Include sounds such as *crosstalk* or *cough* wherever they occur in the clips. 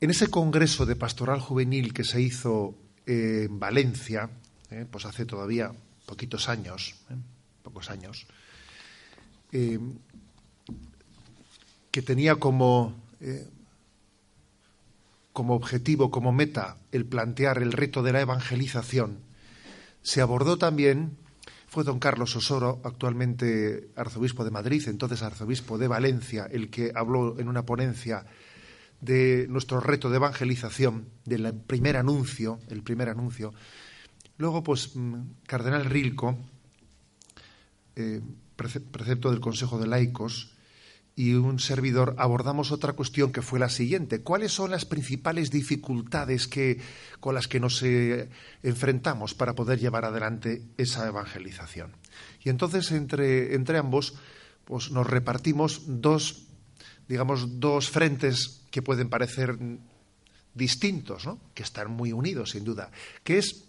En ese congreso de pastoral juvenil que se hizo en Valencia, eh, pues hace todavía poquitos años, eh, pocos años, eh, que tenía como, como objetivo, como meta, el plantear el reto de la evangelización, se abordó también, fue don Carlos Osoro, actualmente arzobispo de Madrid, entonces arzobispo de Valencia, el que habló en una ponencia de nuestro reto de evangelización, del primer anuncio, el primer anuncio. Luego, pues, mm, Cardenal Rilco, eh, precepto del Consejo de Laicos, y un servidor abordamos otra cuestión que fue la siguiente. ¿Cuáles son las principales dificultades que, con las que nos eh, enfrentamos para poder llevar adelante esa evangelización? Y entonces entre, entre ambos pues nos repartimos dos, digamos, dos frentes que pueden parecer distintos, ¿no? que están muy unidos, sin duda, que es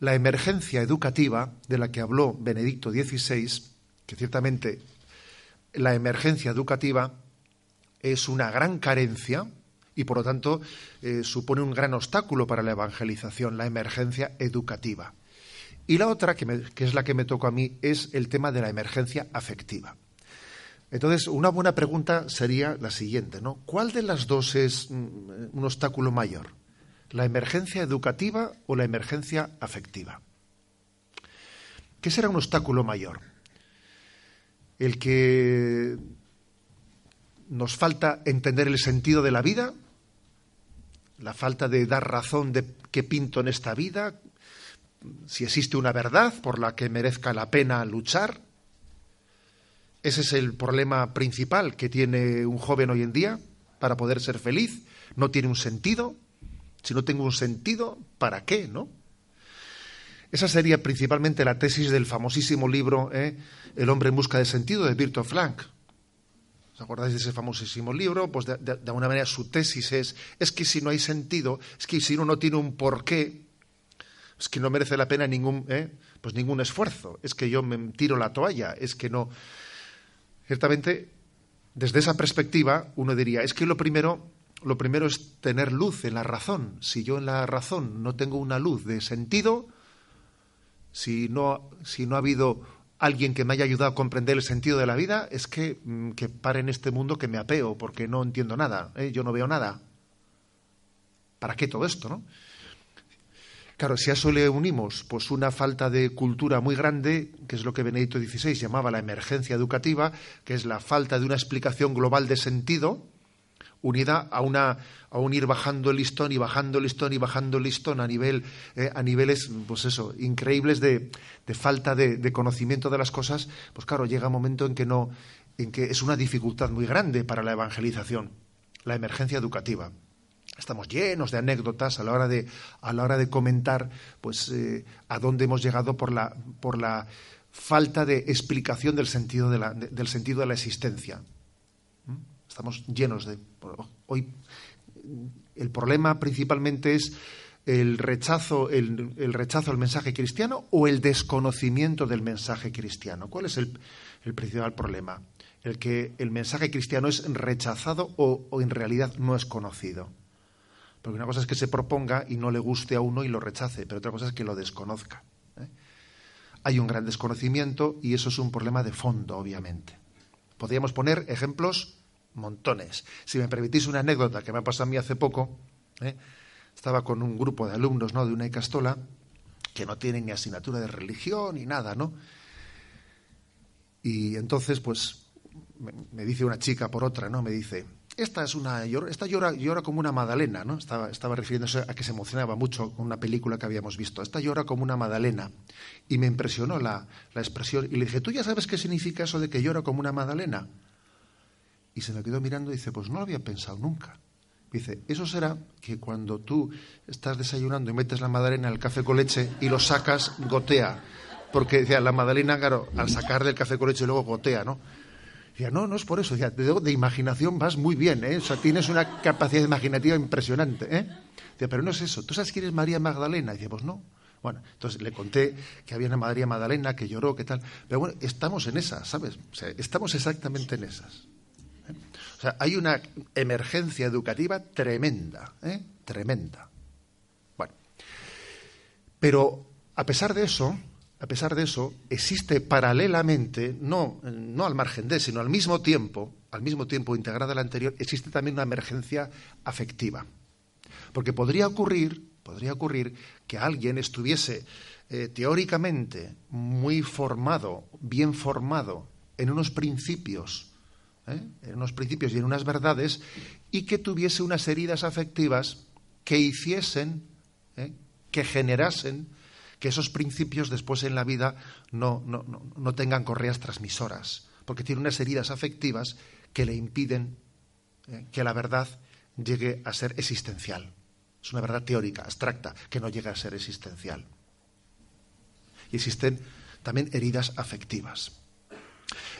la emergencia educativa de la que habló Benedicto XVI, que ciertamente la emergencia educativa es una gran carencia y por lo tanto eh, supone un gran obstáculo para la evangelización, la emergencia educativa. Y la otra, que, que es la que me tocó a mí, es el tema de la emergencia afectiva. Entonces, una buena pregunta sería la siguiente, ¿no? ¿Cuál de las dos es mm, un obstáculo mayor? ¿La emergencia educativa o la emergencia afectiva? ¿Qué será un obstáculo mayor? ¿El que nos falta entender el sentido de la vida? ¿La falta de dar razón de qué pinto en esta vida? ¿Si existe una verdad por la que merezca la pena luchar? Ese es el problema principal que tiene un joven hoy en día para poder ser feliz. No tiene un sentido. Si no tengo un sentido, ¿para qué? ¿No? Esa sería principalmente la tesis del famosísimo libro ¿eh? El hombre en busca de sentido de Virto Frank. ¿Os acordáis de ese famosísimo libro? Pues de, de, alguna manera su tesis es, es que si no hay sentido, es que si uno no tiene un porqué, es que no merece la pena ningún, ¿eh? pues ningún esfuerzo, es que yo me tiro la toalla, es que no. Ciertamente, desde esa perspectiva, uno diría, es que lo primero, lo primero es tener luz en la razón. Si yo en la razón no tengo una luz de sentido, si no, si no ha habido alguien que me haya ayudado a comprender el sentido de la vida, es que, mm, que pare en este mundo que me apeo, porque no entiendo nada, ¿eh? yo no veo nada. ¿Para qué todo esto, no? Claro, si a eso le unimos pues una falta de cultura muy grande, que es lo que Benedicto XVI llamaba la emergencia educativa, que es la falta de una explicación global de sentido, unida a una a un ir bajando el listón y bajando el listón y bajando el listón a nivel eh, a niveles pues eso increíbles de, de falta de, de, conocimiento de las cosas pues claro llega un momento en que no en que es una dificultad muy grande para la evangelización la emergencia educativa estamos llenos de anécdotas a la hora de, a la hora de comentar pues, eh, a dónde hemos llegado por la, por la falta de explicación del sentido de la, de, del sentido de la existencia. ¿Mm? Estamos llenos de. Hoy el problema principalmente es el rechazo, el, el, rechazo al mensaje cristiano o el desconocimiento del mensaje cristiano. ¿Cuál es el, el principal problema? El que el mensaje cristiano es rechazado o en realidad no es conocido. Porque una cosa es que se proponga y no le guste a uno y lo rechace, pero otra cosa es que lo desconozca. ¿eh? Hay un gran desconocimiento y eso es un problema de fondo, obviamente. Podríamos poner ejemplos montones. Si me permitís una anécdota que me ha pasado a mí hace poco, ¿eh? estaba con un grupo de alumnos ¿no? de una Icastola que no tienen ni asignatura de religión ni nada, ¿no? Y entonces, pues, me dice una chica por otra, ¿no? Me dice, esta es una esta llora, llora como una Madalena, ¿no? Estaba, estaba refiriéndose a que se emocionaba mucho con una película que habíamos visto. Esta llora como una Madalena. Y me impresionó la, la expresión. Y le dije, ¿tú ya sabes qué significa eso de que llora como una Madalena? Y se me quedó mirando y dice, pues no lo había pensado nunca. Dice, eso será que cuando tú estás desayunando y metes la magdalena en el café con leche y lo sacas, gotea. Porque decía, la magdalena, claro, al sacar del café con leche luego gotea, ¿no? Decía, no, no es por eso. Decía, de, imaginación vas muy bien, ¿eh? O sea, tienes una capacidad imaginativa impresionante, ¿eh? Decía, pero no es eso. ¿Tú sabes quién es María Magdalena? Decía, pues no. Bueno, entonces le conté que había una María Magdalena que lloró, que tal. Pero bueno, estamos en esas, ¿sabes? O sea, estamos exactamente en esas. O sea, hay una emergencia educativa tremenda, ¿eh? tremenda. Bueno, pero a pesar de eso, a pesar de eso, existe paralelamente, no, no al margen de, sino al mismo tiempo, al mismo tiempo integrada a la anterior, existe también una emergencia afectiva. Porque podría ocurrir, podría ocurrir que alguien estuviese eh, teóricamente muy formado, bien formado, en unos principios ¿eh? en unos principios y en unas verdades, y que tuviese unas heridas afectivas que hiciesen, ¿eh? que generasen que esos principios después en la vida no, no, tengan correas transmisoras, porque tiene unas heridas afectivas que le impiden ¿eh? que la verdad llegue a ser existencial. Es una verdad teórica, abstracta, que no llega a ser existencial. Y existen también heridas afectivas.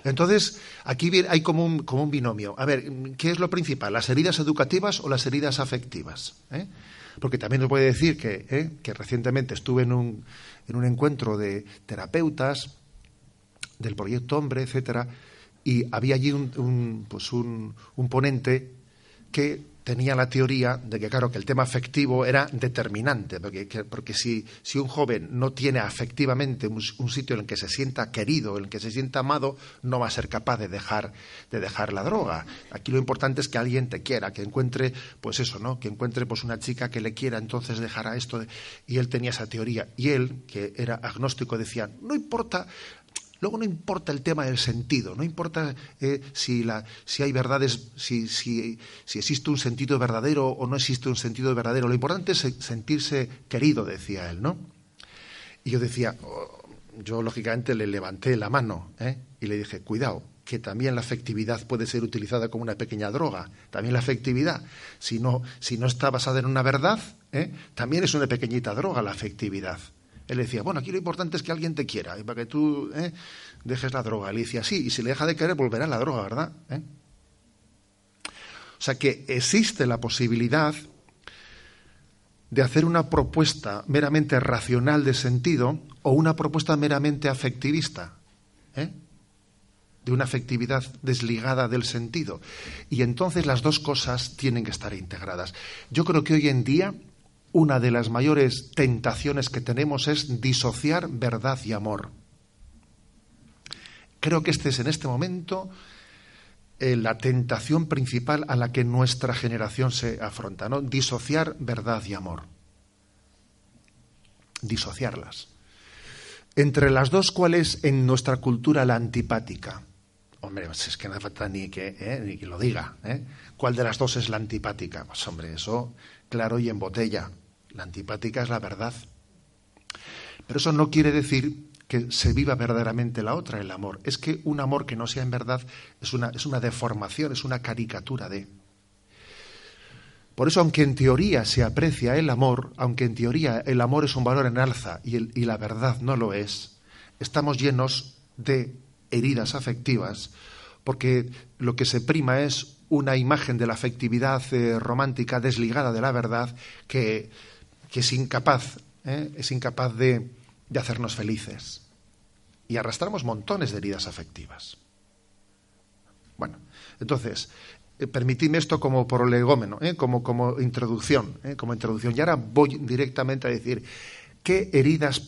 Entonces, aquí hay como un, como un binomio. A ver, ¿qué es lo principal? ¿Las heridas educativas o las heridas afectivas? ¿Eh? Porque también os voy a decir que, ¿eh? que recientemente estuve en un, en un encuentro de terapeutas del proyecto Hombre, etcétera, y había allí un, pues un, un ponente que tenía la teoría de que, claro, que el tema afectivo era determinante, porque, porque si, si, un joven no tiene afectivamente un, sitio en el que se sienta querido, en el que se sienta amado, no va a ser capaz de dejar, de dejar la droga. Aquí lo importante es que alguien te quiera, que encuentre, pues eso, ¿no? Que encuentre pues una chica que le quiera, entonces dejará esto. Y él tenía esa teoría. Y él, que era agnóstico, decía, no importa Luego no importa el tema del sentido, no importa eh, si, la, si, hay verdades, si, existe un sentido verdadero o no existe un sentido verdadero. Lo importante es sentirse querido, decía él, ¿no? Y yo decía, oh, yo lógicamente le levanté la mano ¿eh? y le dije, cuidado, que también la afectividad puede ser utilizada como una pequeña droga. También la afectividad, si no, si no está basada en una verdad, ¿eh? también es una pequeñita droga la afectividad. Él decía, bueno, aquí lo importante es que alguien te quiera y para que tú ¿eh? dejes la droga. Le decía, sí, y si le deja de querer, volverá a la droga, ¿verdad? ¿Eh? O sea que existe la posibilidad de hacer una propuesta meramente racional de sentido o una propuesta meramente afectivista, ¿eh? de una afectividad desligada del sentido. Y entonces las dos cosas tienen que estar integradas. Yo creo que hoy en día una de las mayores tentaciones que tenemos es disociar verdad y amor. Creo que este es en este momento eh, la tentación principal a la que nuestra generación se afronta, ¿no? Disociar verdad y amor. Disociarlas. Entre las dos, ¿cuál es en nuestra cultura la antipática? Hombre, pues es que no hace falta ni que, eh, ni que lo diga. ¿eh? ¿Cuál de las dos es la antipática? Pues hombre, eso claro y en botella. La antipática es la verdad. Pero eso no quiere decir que se viva verdaderamente la otra, el amor. Es que un amor que no sea en verdad es una, es una deformación, es una caricatura de. Por eso, aunque en teoría se aprecia el amor, aunque en teoría el amor es un valor en alza y, y la verdad no lo es, estamos llenos de heridas afectivas, porque lo que se prima es una imagen de la afectividad eh, romántica desligada de la verdad que que es incapaz, ¿eh? es incapaz de, hacernos felices. Y arrastramos montones de heridas afectivas. Bueno, entonces, eh, permitidme esto como prolegómeno, ¿eh? como, como introducción, como introducción. Y ahora voy directamente a decir qué heridas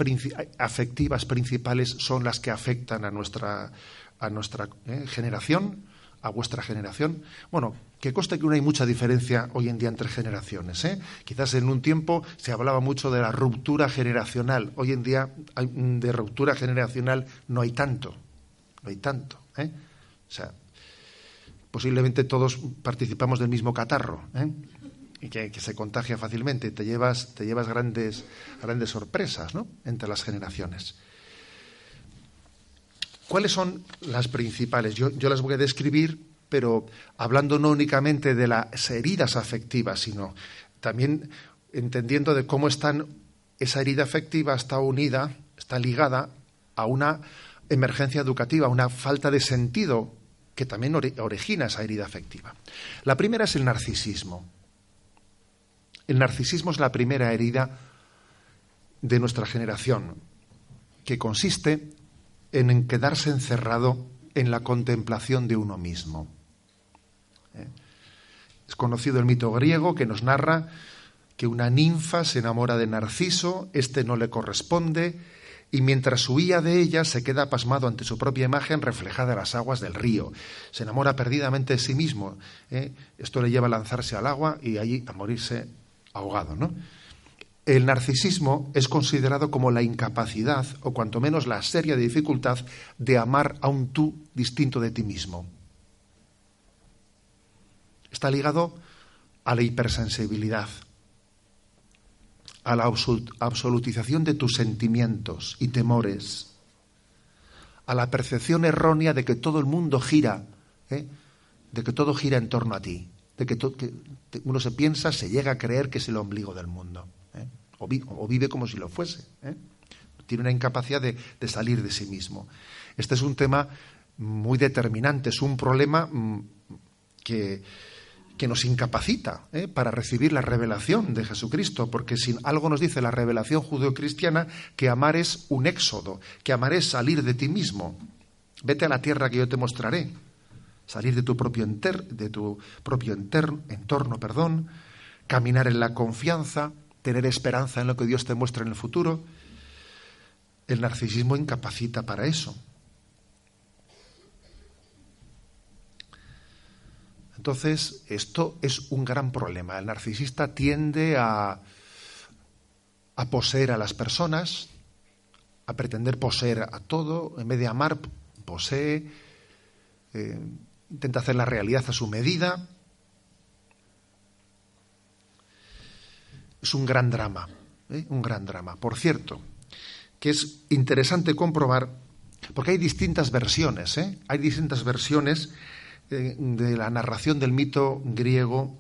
afectivas principales son las que afectan a nuestra, a nuestra generación a vuestra generación. Bueno, que conste que no hay mucha diferencia hoy en día entre generaciones. ¿eh? Quizás en un tiempo se hablaba mucho de la ruptura generacional. Hoy en día de ruptura generacional no hay tanto. No hay tanto. ¿eh? O sea, posiblemente todos participamos del mismo catarro. ¿eh? y que, se contagia fácilmente. Te llevas, te llevas grandes, grandes sorpresas ¿no? entre las generaciones. ¿Cuáles son las principales? Yo, las voy a describir pero hablando no únicamente de las heridas afectivas, sino también entendiendo de cómo están, esa herida afectiva está unida, está ligada a una emergencia educativa, una falta de sentido que también origina esa herida afectiva. La primera es el narcisismo. El narcisismo es la primera herida de nuestra generación, que consiste en quedarse encerrado en la contemplación de uno mismo. ¿Eh? Es conocido el mito griego que nos narra que una ninfa se enamora de Narciso, este no le corresponde, y mientras huía de ella se queda pasmado ante su propia imagen reflejada en las aguas del río. Se enamora perdidamente de sí mismo. ¿eh? Esto le lleva a lanzarse al agua y allí a morirse ahogado. ¿no? El narcisismo es considerado como la incapacidad, o cuanto menos la seria dificultad, de amar a un tú distinto de ti mismo. Está ligado a la hipersensibilidad, a la absolutización de tus sentimientos y temores, a la percepción errónea de que todo el mundo gira, ¿eh? de que todo gira en torno a ti, de que, uno se piensa, se llega a creer que es el ombligo del mundo, ¿eh? o, vive como si lo fuese. ¿eh? Tiene una incapacidad de, de salir de sí mismo. Este es un tema muy determinante, es un problema mm, que que nos incapacita ¿eh? para recibir la revelación de Jesucristo, porque si algo nos dice la revelación judeocristiana, que amar es un éxodo, que amar es salir de ti mismo. Vete a la tierra que yo te mostraré, salir de tu propio, de tu propio entorno, perdón, caminar en la confianza, tener esperanza en lo que Dios te muestra en el futuro. El narcisismo incapacita para eso. Entonces, esto es un gran problema. El narcisista tiende a, poseer a las personas, a pretender poseer a todo, en vez de amar, posee, eh, intenta hacer la realidad a su medida. Es un gran drama, ¿eh? un gran drama. Por cierto, que es interesante comprobar, porque hay distintas versiones, ¿eh? hay distintas versiones de la narración del mito griego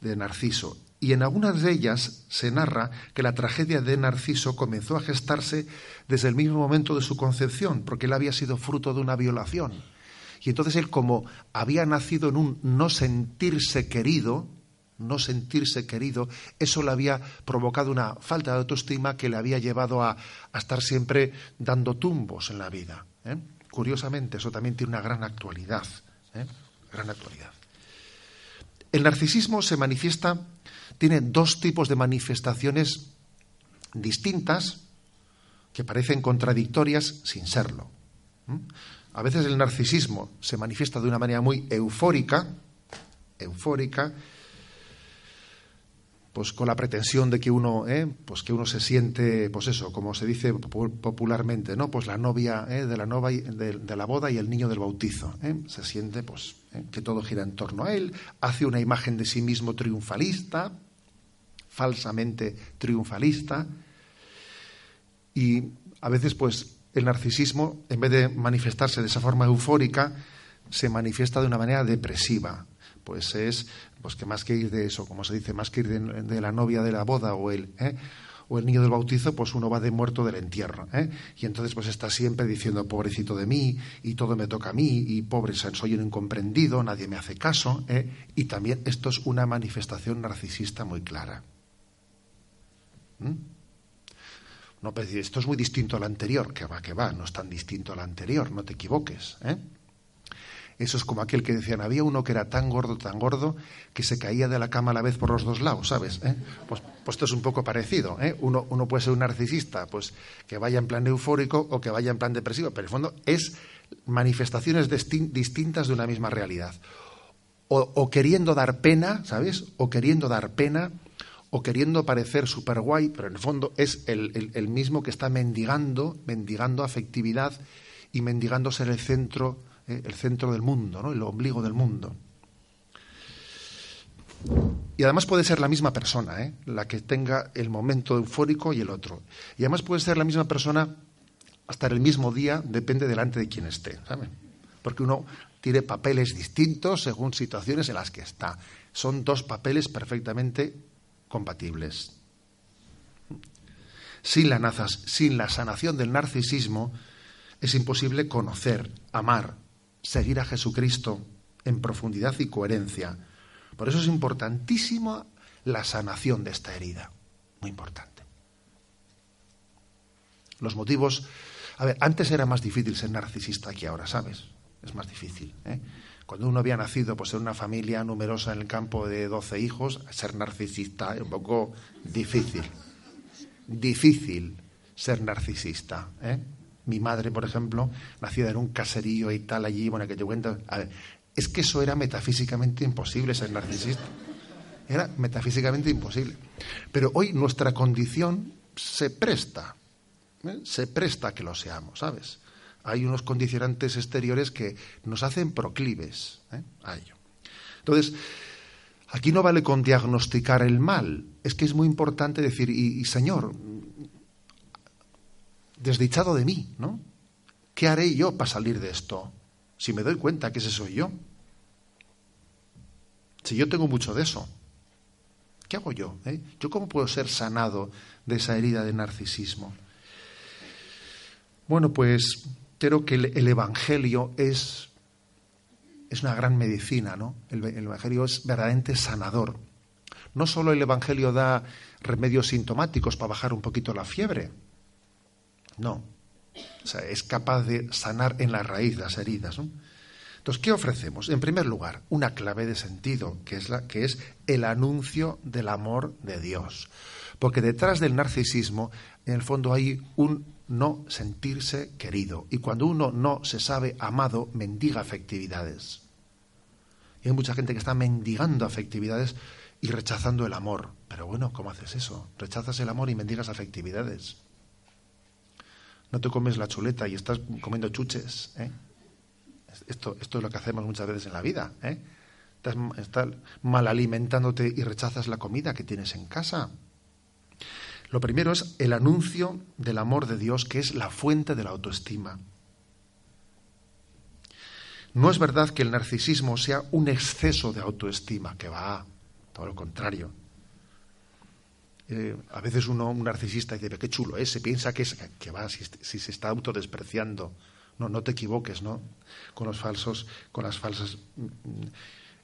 de Narciso. Y en algunas de ellas se narra que la tragedia de Narciso comenzó a gestarse desde el mismo momento de su concepción, porque él había sido fruto de una violación. Y entonces él, como había nacido en un no sentirse querido, no sentirse querido, eso le había provocado una falta de autoestima que le había llevado a, estar siempre dando tumbos en la vida. ¿eh? Curiosamente, eso también tiene una gran actualidad. ¿Eh? Gran actualidad. El narcisismo se manifiesta, tiene dos tipos de manifestaciones distintas que parecen contradictorias sin serlo. A veces el narcisismo se manifiesta de una manera muy eufórica, eufórica, pues con la pretensión de que uno, ¿eh? pues que uno se siente, pues eso, como se dice popularmente, ¿no? Pues la novia ¿eh? de la de, la boda y el niño del bautizo, ¿eh? se siente, pues, que todo gira en torno a él, hace una imagen de sí mismo triunfalista, falsamente triunfalista, y a veces, pues, el narcisismo, en vez de manifestarse de esa forma eufórica, se manifiesta de una manera depresiva, pues es pues que más que ir de eso, como se dice, más que ir de, la novia de la boda o el, ¿eh? o el niño del bautizo, pues uno va de muerto del entierro. ¿eh? Y entonces pues está siempre diciendo, pobrecito de mí, y todo me toca a mí, y pobre, soy un incomprendido, nadie me hace caso. ¿eh? Y también esto es una manifestación narcisista muy clara. ¿Mm? No esto es muy distinto al anterior, que va, que va, no es tan distinto al anterior, no te equivoques. ¿eh? Eso es como aquel que decían, había uno que era tan gordo, tan gordo, que se caía de la cama a la vez por los dos lados, ¿sabes? ¿Eh? Pues, pues, esto es un poco parecido. ¿eh? Uno, uno, puede ser un narcisista, pues que vaya en plan eufórico o que vaya en plan depresivo, pero en el fondo es manifestaciones distintas de una misma realidad. O, queriendo dar pena, ¿sabes? O queriendo dar pena, o queriendo parecer súper guay, pero en el fondo es el, el mismo que está mendigando, mendigando afectividad y mendigando ser el centro ¿eh? el centro del mundo, ¿no? el ombligo del mundo. Y además puede ser la misma persona, ¿eh? la que tenga el momento eufórico y el otro. Y además puede ser la misma persona hasta el mismo día, depende delante de quién esté. porque uno tiene papeles distintos según situaciones en las que está. Son dos papeles perfectamente compatibles. Sin la, sin la sanación del narcisismo es imposible conocer, amar, seguir a Jesucristo en profundidad y coherencia. Por eso es importantísima la sanación de esta herida. Muy importante. Los motivos. A ver, antes era más difícil ser narcisista que ahora, ¿sabes? Es más difícil. ¿eh? Cuando uno había nacido pues, en una familia numerosa en el campo de 12 hijos, ser narcisista es un poco difícil. Difícil ser narcisista. ¿eh? Mi madre, por ejemplo, nacida en un caserío y tal allí, bueno, que te cuento. A ver, es que eso era metafísicamente imposible ser narcisista. Era metafísicamente imposible. Pero hoy nuestra condición se presta, ¿eh? se presta a que lo seamos, ¿sabes? Hay unos condicionantes exteriores que nos hacen proclives ¿eh? a ello. Entonces, aquí no vale con diagnosticar el mal, es que es muy importante decir, y, y Señor, desdichado de mí, ¿no? ¿Qué haré yo para salir de esto? Si me doy cuenta que ese soy yo. Si yo tengo mucho de eso. ¿Qué hago yo? Eh? ¿Yo cómo puedo ser sanado de esa herida de narcisismo? Bueno, pues creo que el, Evangelio es, es, una gran medicina, ¿no? El, el Evangelio es verdaderamente sanador. No solo el Evangelio da remedios sintomáticos para bajar un poquito la fiebre, no. O sea, es capaz de sanar en la raíz las heridas, ¿no? Entonces, ¿qué ofrecemos? En primer lugar, una clave de sentido, que es, la, que es el anuncio del amor de Dios. Porque detrás del narcisismo, en el fondo hay un no sentirse querido. Y cuando uno no se sabe amado, mendiga afectividades. Y hay mucha gente que está mendigando afectividades y rechazando el amor. Pero bueno, ¿cómo haces eso? Rechazas el amor y mendigas afectividades. No te comes la chuleta y estás comiendo chuches. ¿eh? Esto, esto es lo que hacemos muchas veces en la vida. ¿eh? Estás, mal alimentándote y rechazas la comida que tienes en casa. Lo primero es el anuncio del amor de Dios, que es la fuente de la autoestima. No es verdad que el narcisismo sea un exceso de autoestima, que va, todo lo contrario. Eh, a veces uno, un narcisista, dice, qué chulo es, se piensa que, es, que va, si, se está autodespreciando no, no te equivoques, ¿no? Con los falsos, con las falsas mm,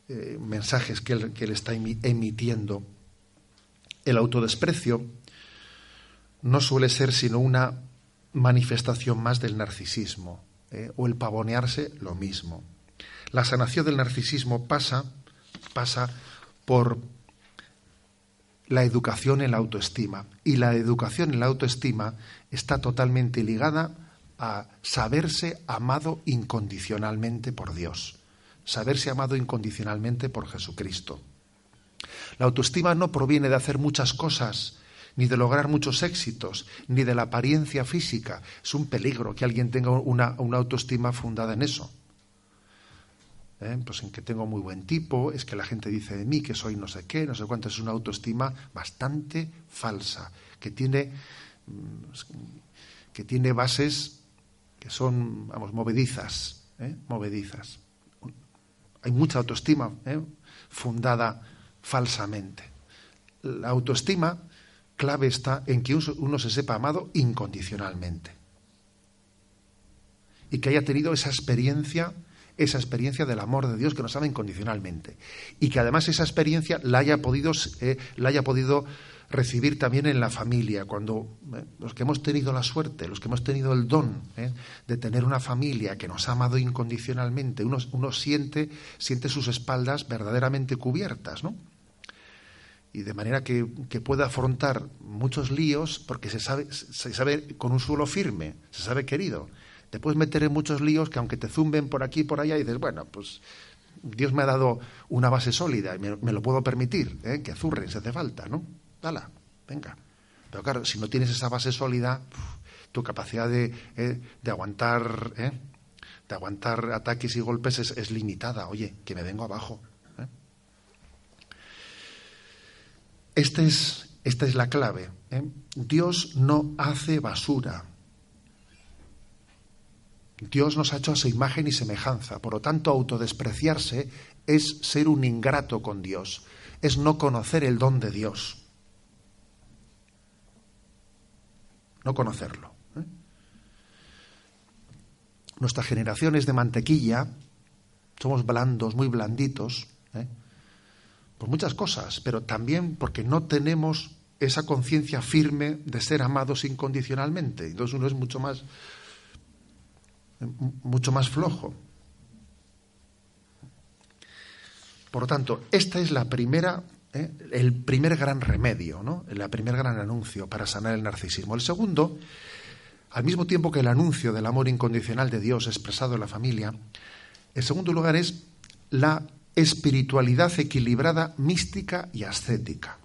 eh, mensajes que él, que está emitiendo. El autodesprecio no suele ser sino una manifestación más del narcisismo, ¿eh? o el pavonearse lo mismo. La sanación del narcisismo pasa, pasa por la educación en la autoestima. Y la educación en la autoestima está totalmente ligada a saberse amado incondicionalmente por Dios, saberse amado incondicionalmente por Jesucristo. La autoestima no proviene de hacer muchas cosas, ni de lograr muchos éxitos, ni de la apariencia física. Es un peligro que alguien tenga una, autoestima fundada en eso. ¿Eh? Pues en que tengo muy buen tipo, es que la gente dice de mí que soy no sé qué, no sé cuánto. Es una autoestima bastante falsa, que tiene, mm, que tiene bases que son, vamos, movedizas, ¿eh? movedizas. Hay mucha autoestima ¿eh? fundada falsamente. La autoestima clave está en que uno se sepa amado incondicionalmente y que haya tenido esa experiencia esa experiencia del amor de Dios que nos ama incondicionalmente y que además esa experiencia la haya podido, eh, la haya podido recibir también en la familia, cuando eh, los que hemos tenido la suerte, los que hemos tenido el don eh, de tener una familia que nos ha amado incondicionalmente, uno, uno siente, siente sus espaldas verdaderamente cubiertas, ¿no? Y de manera que, que pueda afrontar muchos líos porque se sabe, se sabe con un suelo firme, se sabe querido. Te puedes meter en muchos líos que aunque te zumben por aquí y por allá y dices, bueno, pues Dios me ha dado una base sólida y me, lo puedo permitir, ¿eh? que azurren si hace falta, ¿no? Dala, venga. Pero claro, si no tienes esa base sólida, tu capacidad de, eh, de aguantar, eh, de aguantar ataques y golpes es, limitada. Oye, que me vengo abajo. Este es, esta es la clave. Dios no hace basura. Dios nos ha hecho a su imagen y semejanza. Por lo tanto, autodespreciarse es ser un ingrato con Dios, es no conocer el don de Dios. No conocerlo. ¿eh? Nuestra generación es de mantequilla, somos blandos, muy blanditos, ¿eh? por muchas cosas, pero también porque no tenemos esa conciencia firme de ser amados incondicionalmente. Entonces uno es mucho más mucho más flojo. Por lo tanto, esta es la primera, ¿eh? el primer gran remedio, ¿no? el primer gran anuncio para sanar el narcisismo. El segundo, al mismo tiempo que el anuncio del amor incondicional de Dios expresado en la familia, el segundo lugar es la espiritualidad equilibrada, mística y ascética.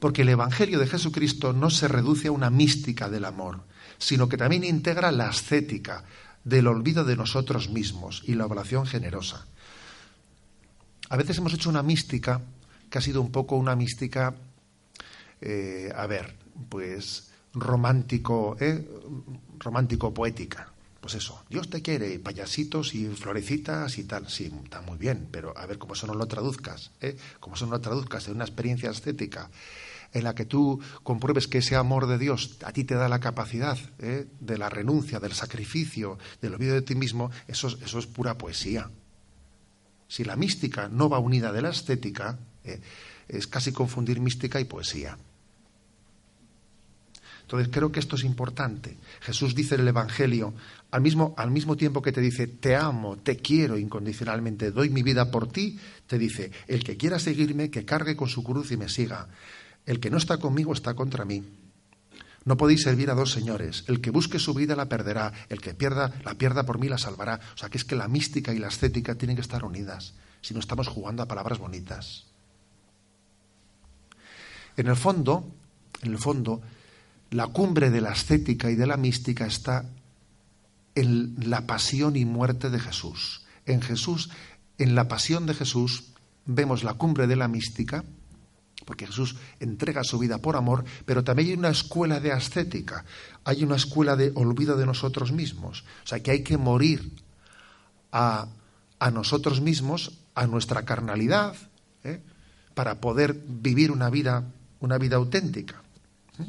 Porque el Evangelio de Jesucristo no se reduce a una mística del amor, sino que también integra la ascética del olvido de nosotros mismos y la oblación generosa. A veces hemos hecho una mística que ha sido un poco una mística, eh, a ver, pues romántico, ¿eh? romántico poética. Pues eso, Dios te quiere, payasitos y florecitas y tal. Sí, está muy bien, pero a ver cómo eso no lo traduzcas, ¿eh? Cómo eso no lo traduzcas en una experiencia estética en la que tú compruebes que ese amor de Dios a ti te da la capacidad ¿eh? de la renuncia, del sacrificio, del olvido de ti mismo, eso, eso, es pura poesía. Si la mística no va unida de la estética, ¿eh? es casi confundir mística y poesía. Entonces creo que esto es importante. Jesús dice en el Evangelio, al mismo, al mismo tiempo que te dice, te amo, te quiero incondicionalmente, doy mi vida por ti, te dice, el que quiera seguirme, que cargue con su cruz y me siga. El que no está conmigo está contra mí. No podéis servir a dos señores. El que busque su vida la perderá. El que pierda la pierda por mí la salvará. O sea que es que la mística y la estética tienen que estar unidas. Si no estamos jugando a palabras bonitas. En el fondo, en el fondo, la cumbre de la estética y de la mística está en la pasión y muerte de Jesús. En Jesús, en la pasión de Jesús, vemos la cumbre de la mística porque Jesús entrega su vida por amor, pero también hay una escuela de ascética, hay una escuela de olvido de nosotros mismos. O sea, que hay que morir a, nosotros mismos, a nuestra carnalidad, ¿eh? para poder vivir una vida, una vida auténtica. ¿eh?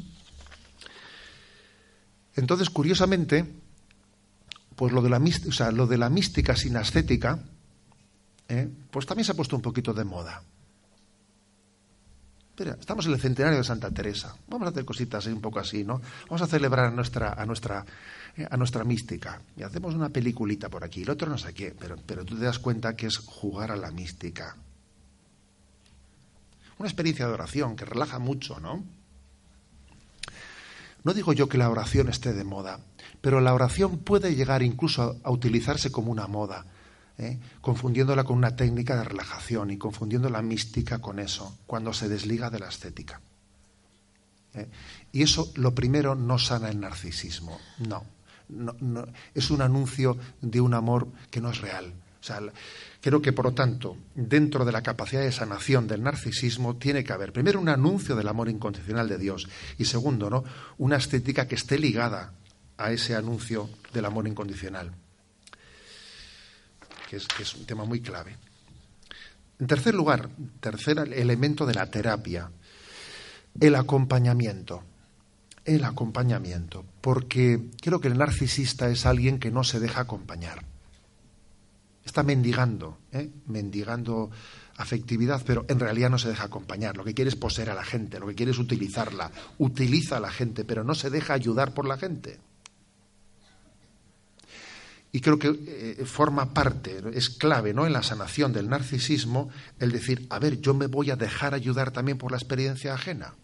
Entonces, curiosamente, pues lo de la, o sea, lo de la mística sin ascética, ¿eh? pues también se ha puesto un poquito de moda estamos en el centenario de Santa Teresa. Vamos a hacer cositas un poco así, ¿no? Vamos a celebrar a nuestra, a nuestra, eh, a nuestra mística. Y hacemos una peliculita por aquí, el otro no sé qué, pero, pero tú te das cuenta que es jugar a la mística. Una experiencia de oración que relaja mucho, ¿no? No digo yo que la oración esté de moda, pero la oración puede llegar incluso a utilizarse como una moda. ¿Eh? confundiéndola con una técnica de relajación y confundiendo la mística con eso, cuando se desliga de la estética. ¿eh? Y eso, lo primero, no sana el narcisismo, no. No, es un anuncio de un amor que no es real. O sea, creo que, por lo tanto, dentro de la capacidad de sanación del narcisismo tiene que haber, primero, un anuncio del amor incondicional de Dios y, segundo, ¿no? una estética que esté ligada a ese anuncio del amor incondicional que es, un tema muy clave. En tercer lugar, tercer elemento de la terapia, el acompañamiento. El acompañamiento, porque creo que el narcisista es alguien que no se deja acompañar. Está mendigando, ¿eh? mendigando afectividad, pero en realidad no se deja acompañar. Lo que quiere es poseer a la gente, lo que quiere es utilizarla. Utiliza a la gente, pero no se deja ayudar por la gente. Y creo que eh, forma parte, es clave ¿no? en la sanación del narcisismo el decir, a ver, yo me voy a dejar ayudar también por la experiencia ajena.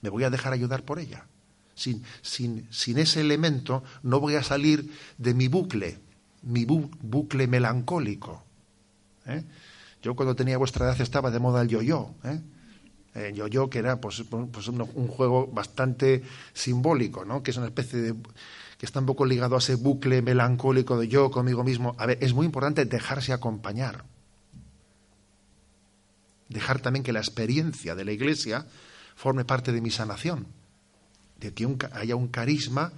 Me voy a dejar ayudar por ella. Sin, sin, sin ese elemento no voy a salir de mi bucle, mi bucle melancólico. ¿eh? Yo cuando tenía vuestra edad estaba de moda el yo-yo. ¿eh? El yo-yo que era pues, pues un, un, juego bastante simbólico, ¿no? que es una especie de que está un poco ligado a ese bucle melancólico de yo conmigo mismo. A ver, es muy importante dejarse acompañar. Dejar también que la experiencia de la Iglesia forme parte de mi sanación. De que haya un carisma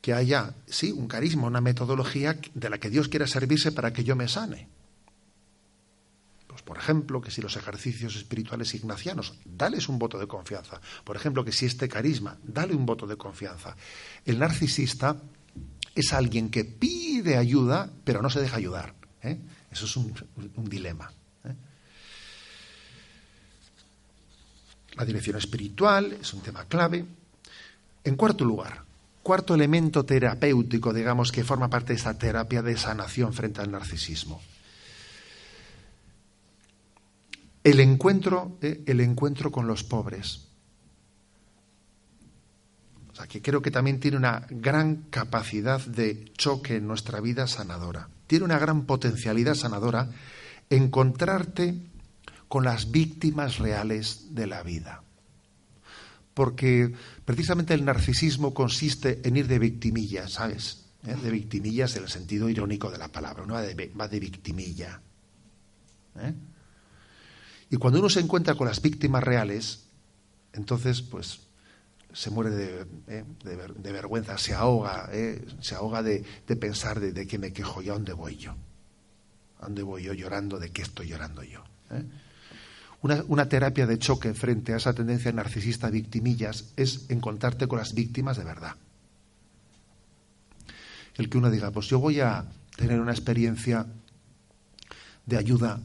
que haya, sí, un carisma, una metodología de la que Dios quiera servirse para que yo me sane. Pues, por ejemplo, que si los ejercicios espirituales ignacianos, dales un voto de confianza. Por ejemplo, que si este carisma, dale un voto de confianza. El narcisista es alguien que pide ayuda, pero no se deja ayudar. ¿eh? Eso es un, dilema. ¿eh? La dirección espiritual es un tema clave. En cuarto lugar, cuarto elemento terapéutico, digamos, que forma parte de esa terapia de sanación frente al narcisismo. El encuentro, ¿eh? el encuentro con los pobres. O sea, que creo que también tiene una gran capacidad de choque en nuestra vida sanadora. Tiene una gran potencialidad sanadora encontrarte con las víctimas reales de la vida. Porque precisamente el narcisismo consiste en ir de victimilla, ¿sabes? ¿Eh? De victimillas en el sentido irónico de la palabra, no va de, va de victimilla. ¿eh? Y cuando uno se encuentra con las víctimas reales, entonces, pues, se muere de, eh, vergüenza, se ahoga, eh, se ahoga de, pensar de, de, qué me quejo yo, a dónde voy yo. ¿A dónde voy yo llorando? ¿De qué estoy llorando yo? Eh? Una, una, terapia de choque frente a esa tendencia narcisista victimillas es encontrarte con las víctimas de verdad. El que uno diga, pues yo voy a tener una experiencia de ayuda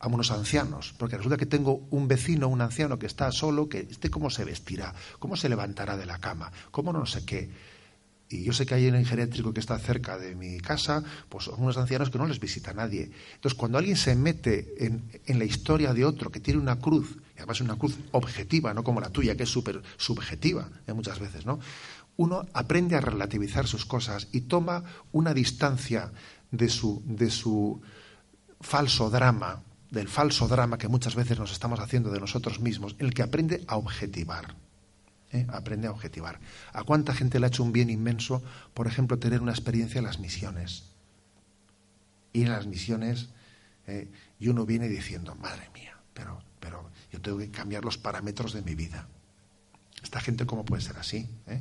a unos ancianos, porque resulta que tengo un vecino, un anciano que está solo, que este cómo se vestirá, cómo se levantará de la cama, cómo no sé qué. Y yo sé que hay un geriátrico que está cerca de mi casa, pues son unos ancianos que no les visita nadie. Entonces, cuando alguien se mete en, en la historia de otro que tiene una cruz, y además una cruz objetiva, no como la tuya, que es súper subjetiva ¿eh? muchas veces, ¿no? Uno aprende a relativizar sus cosas y toma una distancia de su, de su falso drama, del falso drama que muchas veces nos estamos haciendo de nosotros mismos, el que aprende a objetivar. ¿eh? Aprende a objetivar. ¿A cuánta gente le ha hecho un bien inmenso, por ejemplo, tener una experiencia en las misiones? Y en las misiones, ¿eh? y uno viene diciendo, madre mía, pero, pero yo tengo que cambiar los parámetros de mi vida. Esta gente, ¿cómo puede ser así? ¿Eh?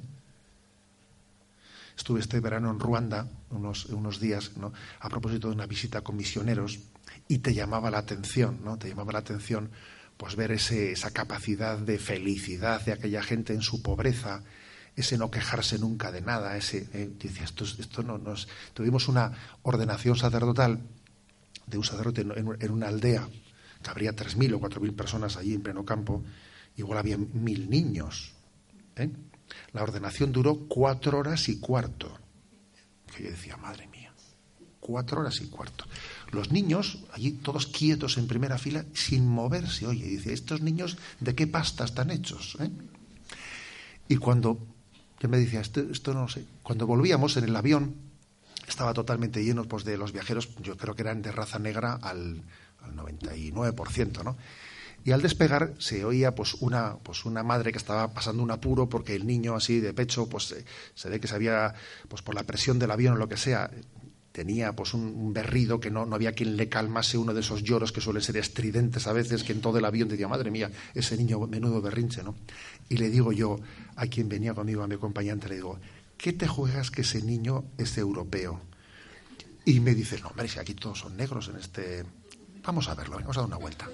Estuve este verano en Ruanda, unos, unos días, ¿no? a propósito de una visita con misioneros, y te llamaba la atención, ¿no? Te llamaba la atención pues ver ese, esa capacidad de felicidad de aquella gente en su pobreza, ese no quejarse nunca de nada, ese eh, esto, esto no nos tuvimos una ordenación sacerdotal de un sacerdote en, una aldea que habría tres mil o cuatro mil personas allí en pleno campo, igual había mil niños. ¿eh? La ordenación duró cuatro horas y cuarto. Que yo decía, madre mía, cuatro horas y cuarto. Los niños, allí todos quietos en primera fila, sin moverse. Oye, dice, ¿estos niños de qué pasta están hechos? Eh? Y cuando, yo me decía, esto, no sé, cuando volvíamos en el avión, estaba totalmente lleno pues, de los viajeros, yo creo que eran de raza negra al, al 99%, ¿no? Y al despegar se oía pues una, pues una madre que estaba pasando un apuro porque el niño así de pecho pues se ve que se había pues por la presión del avión o lo que sea tenía pues un, berrido que no, no, había quien le calmase uno de esos lloros que suelen ser estridentes a veces, que en todo el avión decía, madre mía, ese niño menudo berrinche, ¿no? Y le digo yo a quien venía conmigo, a mi acompañante, le digo, ¿qué te juegas que ese niño es europeo? Y me dice, no, hombre, si aquí todos son negros en este... Vamos a verlo, vamos a dar una vuelta.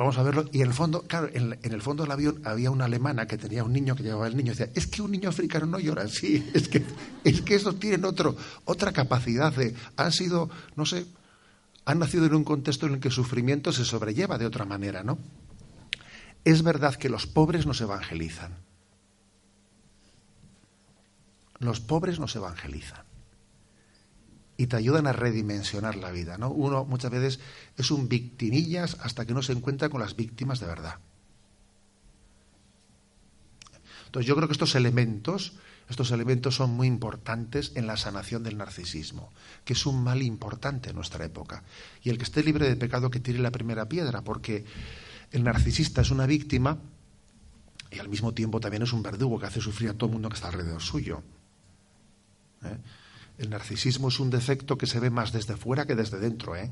Vamos a verlo. Y en el fondo, claro, en, el fondo del avión había una alemana que tenía un niño que llevaba el niño. Decía, es que un niño africano no llora. Sí, *laughs* es que, es que esos tienen otra capacidad de. Han sido, no sé, han nacido en un contexto en el que el sufrimiento se sobrelleva de otra manera, ¿no? Es verdad que los pobres nos evangelizan. Los pobres nos evangelizan y te ayudan a redimensionar la vida. ¿no? Uno muchas veces es un victimillas hasta que no se encuentra con las víctimas de verdad. Entonces yo creo que estos elementos, estos elementos son muy importantes en la sanación del narcisismo, que es un mal importante en nuestra época. Y el que esté libre de pecado que tire la primera piedra, porque el narcisista es una víctima y al mismo tiempo también es un verdugo que hace sufrir a todo el mundo que está alrededor suyo. ¿Eh? El narcisismo es un defecto que se ve más desde fuera que desde dentro, ¿eh?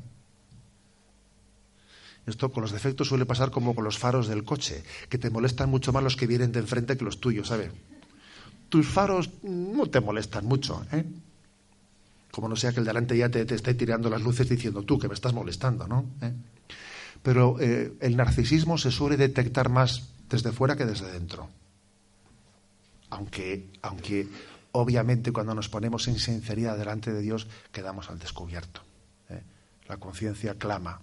Esto con los defectos suele pasar como con los faros del coche, que te molestan mucho más los que vienen de enfrente que los tuyos, ¿sabes? tus faros no te molestan mucho, ¿eh? Como no sea que el delante ya te, esté tirando las luces diciendo tú que me estás molestando, ¿no? ¿Eh? Pero eh, el narcisismo se suele detectar más desde fuera que desde dentro. Aunque, aunque obviamente cuando nos ponemos en sinceridad delante de Dios quedamos al descubierto. ¿eh? La conciencia clama,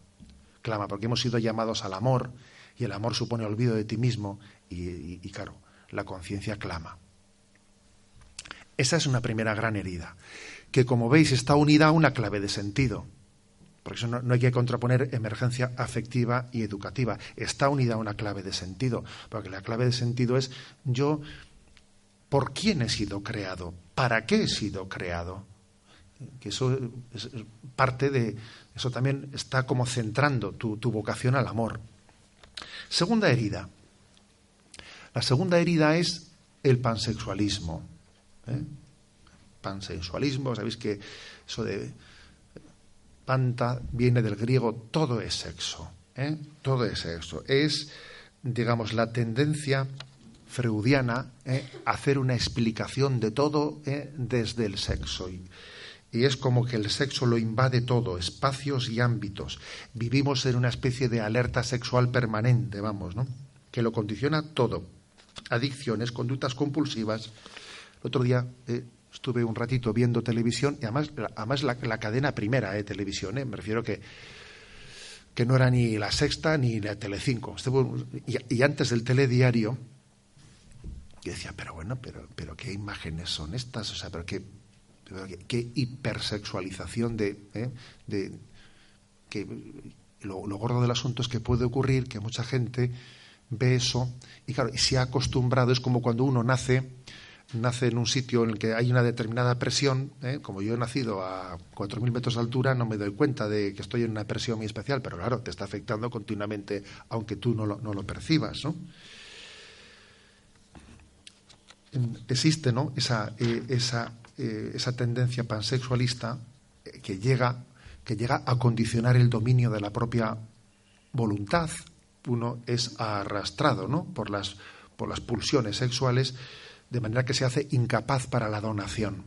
clama, porque hemos sido llamados al amor y el amor supone olvido de ti mismo y, claro, la conciencia clama. Esa es una primera gran herida, que como veis está unida a una clave de sentido. Por eso no, hay que contraponer emergencia afectiva y educativa. Está unida a una clave de sentido, porque la clave de sentido es yo, ¿por quién he sido creado? ¿Para qué he sido creado? Que eso es parte de, eso también está como centrando tu, vocación al amor. Segunda herida. La segunda herida es el pansexualismo. ¿eh? Pansexualismo, sabéis que eso de panta viene del griego todo es sexo. ¿eh? Todo es sexo. Es, digamos, la tendencia freudiana ¿eh? hacer una explicación de todo desde el sexo. Y, y es como que el sexo lo invade todo, espacios y ámbitos. Vivimos en una especie de alerta sexual permanente, vamos, ¿no? Que lo condiciona todo. Adicciones, conductas compulsivas. El otro día eh, estuve un ratito viendo televisión y además, además la, cadena primera de televisión, ¿eh? me refiero que que no era ni la sexta ni la Telecinco. Y, y antes del telediario, yo decía, pero bueno, pero, pero qué imágenes son estas, o sea, pero qué, qué hipersexualización de, ¿eh? de que lo, gordo del asunto es que puede ocurrir que mucha gente ve eso y claro, y se ha acostumbrado, es como cuando uno nace, nace en un sitio en el que hay una determinada presión, ¿eh? como yo he nacido a 4.000 metros de altura, no me doy cuenta de que estoy en una presión muy especial, pero claro, te está afectando continuamente, aunque tú no lo, no lo percibas, ¿no? Existe. Esa, eh, eh, esa tendencia pansexualista que llega, a condicionar el dominio de la propia voluntad. Uno es arrastrado por, las, por las pulsiones sexuales, de manera que se hace incapaz para la donación.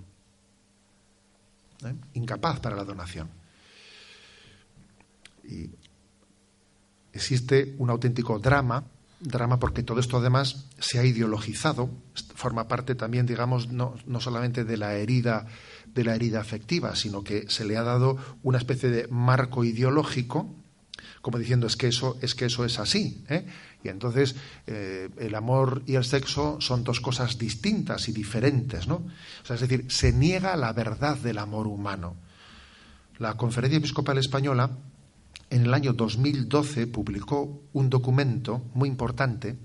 ¿eh? Incapaz para la donación. Y existe un auténtico drama drama porque todo esto además se ha ideologizado, forma parte también, digamos, no, no, solamente de la herida de la herida afectiva, sino que se le ha dado una especie de marco ideológico, como diciendo es que eso es que eso es así, ¿eh? y entonces eh, el amor y el sexo son dos cosas distintas y diferentes, ¿no? O sea, es decir, se niega la verdad del amor humano. La Conferencia Episcopal Española en el año 2012 publicó un documento muy importante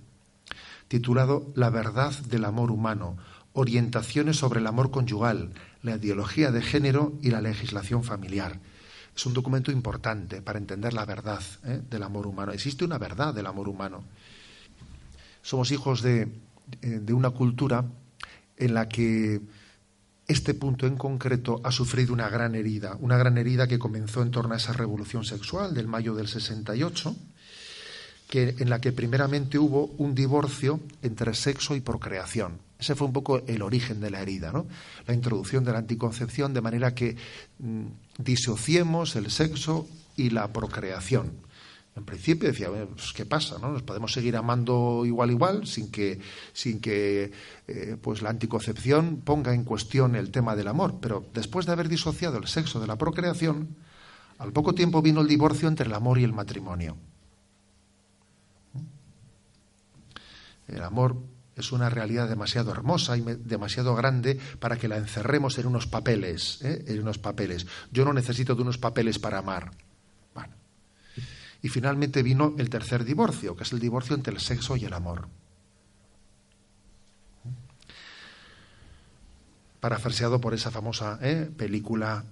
titulado La verdad del amor humano, orientaciones sobre el amor conyugal, la ideología de género y la legislación familiar. Es un documento importante para entender la verdad ¿eh? del amor humano. Existe una verdad del amor humano. Somos hijos de, eh, de una cultura en la que este punto en concreto ha sufrido una gran herida, una gran herida que comenzó en torno a esa revolución sexual del mayo del 68, que, en la que primeramente hubo un divorcio entre sexo y procreación. Ese fue un poco el origen de la herida, ¿no? La introducción de la anticoncepción de manera que mm, disociemos el sexo y la procreación. En principio decía, pues, ¿qué pasa? ¿no? Nos podemos seguir amando igual igual sin que, sin que eh, pues la anticoncepción ponga en cuestión el tema del amor. Pero después de haber disociado el sexo de la procreación, al poco tiempo vino el divorcio entre el amor y el matrimonio. El amor es una realidad demasiado hermosa y demasiado grande para que la encerremos en unos papeles, ¿eh? en unos papeles. Yo no necesito de unos papeles para amar. Y finalmente vino el tercer divorcio, que es el divorcio entre el sexo y el amor. Parafraseado por esa famosa ¿eh? película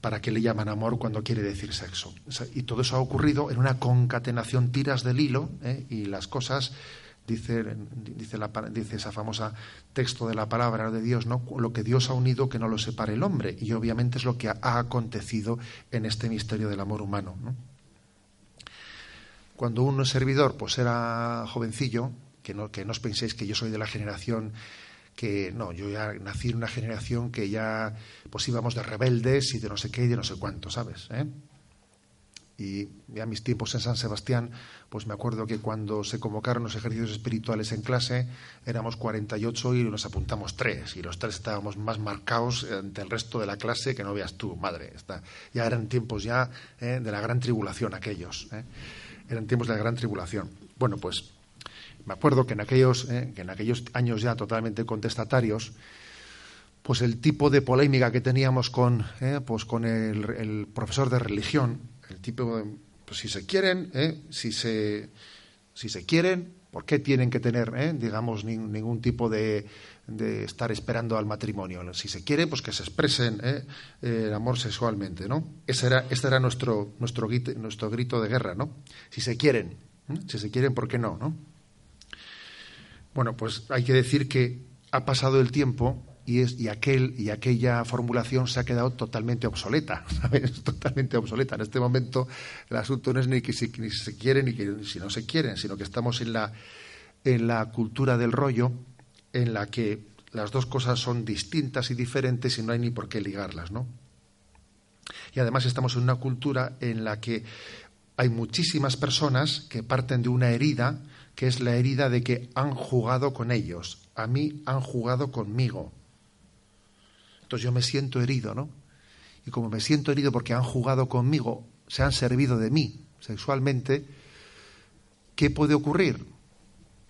¿Para qué le llaman amor cuando quiere decir sexo? Y todo eso ha ocurrido en una concatenación tiras del hilo ¿eh? y las cosas, dice, dice, la, dice, esa famosa texto de la palabra de Dios, ¿no? lo que Dios ha unido que no lo separe el hombre. Y obviamente es lo que ha, acontecido en este misterio del amor humano. ¿no? cuando es servidor, pues era jovencillo, que no, que no os penséis que yo soy de la generación que no, yo ya nací en una generación que ya pues íbamos de rebeldes y de no sé qué y de no sé cuánto, ¿sabes? ¿Eh? Y ya mis tiempos en San Sebastián, pues me acuerdo que cuando se convocaron los ejercicios espirituales en clase, éramos 48 y nos apuntamos tres, y los tres estábamos más marcados ante el resto de la clase que no veas tú, madre. Ya eran tiempos ya ¿eh? de la gran tribulación aquellos. ¿eh? Eran tiempos de la gran tribulación. Bueno, pues me acuerdo que en aquellos, ¿eh? que en aquellos años ya totalmente contestatarios, pues el tipo de polémica que teníamos con, pues con el profesor de religión, el tipo, pues si se quieren, ¿eh? si, se, si se quieren, ¿por qué tienen que tener, ¿eh? digamos, ningún tipo de, de, estar esperando al matrimonio? Si se quiere, pues que se expresen ¿eh? el amor sexualmente, ¿no? Ese era, este era nuestro, nuestro, nuestro grito de guerra, ¿no? Si se quieren, si se quieren, ¿por qué no, no? Bueno, pues hay que decir que ha pasado el tiempo y, aquel, y aquella formulación se ha quedado totalmente obsoleta. *laughs* Totalmente obsoleta. En este momento el asunto no es ni que si, ni se quieren ni que si no se quieren, sino que estamos en la, en la cultura del rollo en la que las dos cosas son distintas y diferentes y no hay ni por qué ligarlas, ¿no? Y además estamos en una cultura en la que hay muchísimas personas que parten de una herida, que es la herida de que han jugado con ellos, a mí han jugado conmigo. Entonces yo me siento herido, ¿no? Y como me siento herido porque han jugado conmigo, se han servido de mí sexualmente, ¿qué puede ocurrir?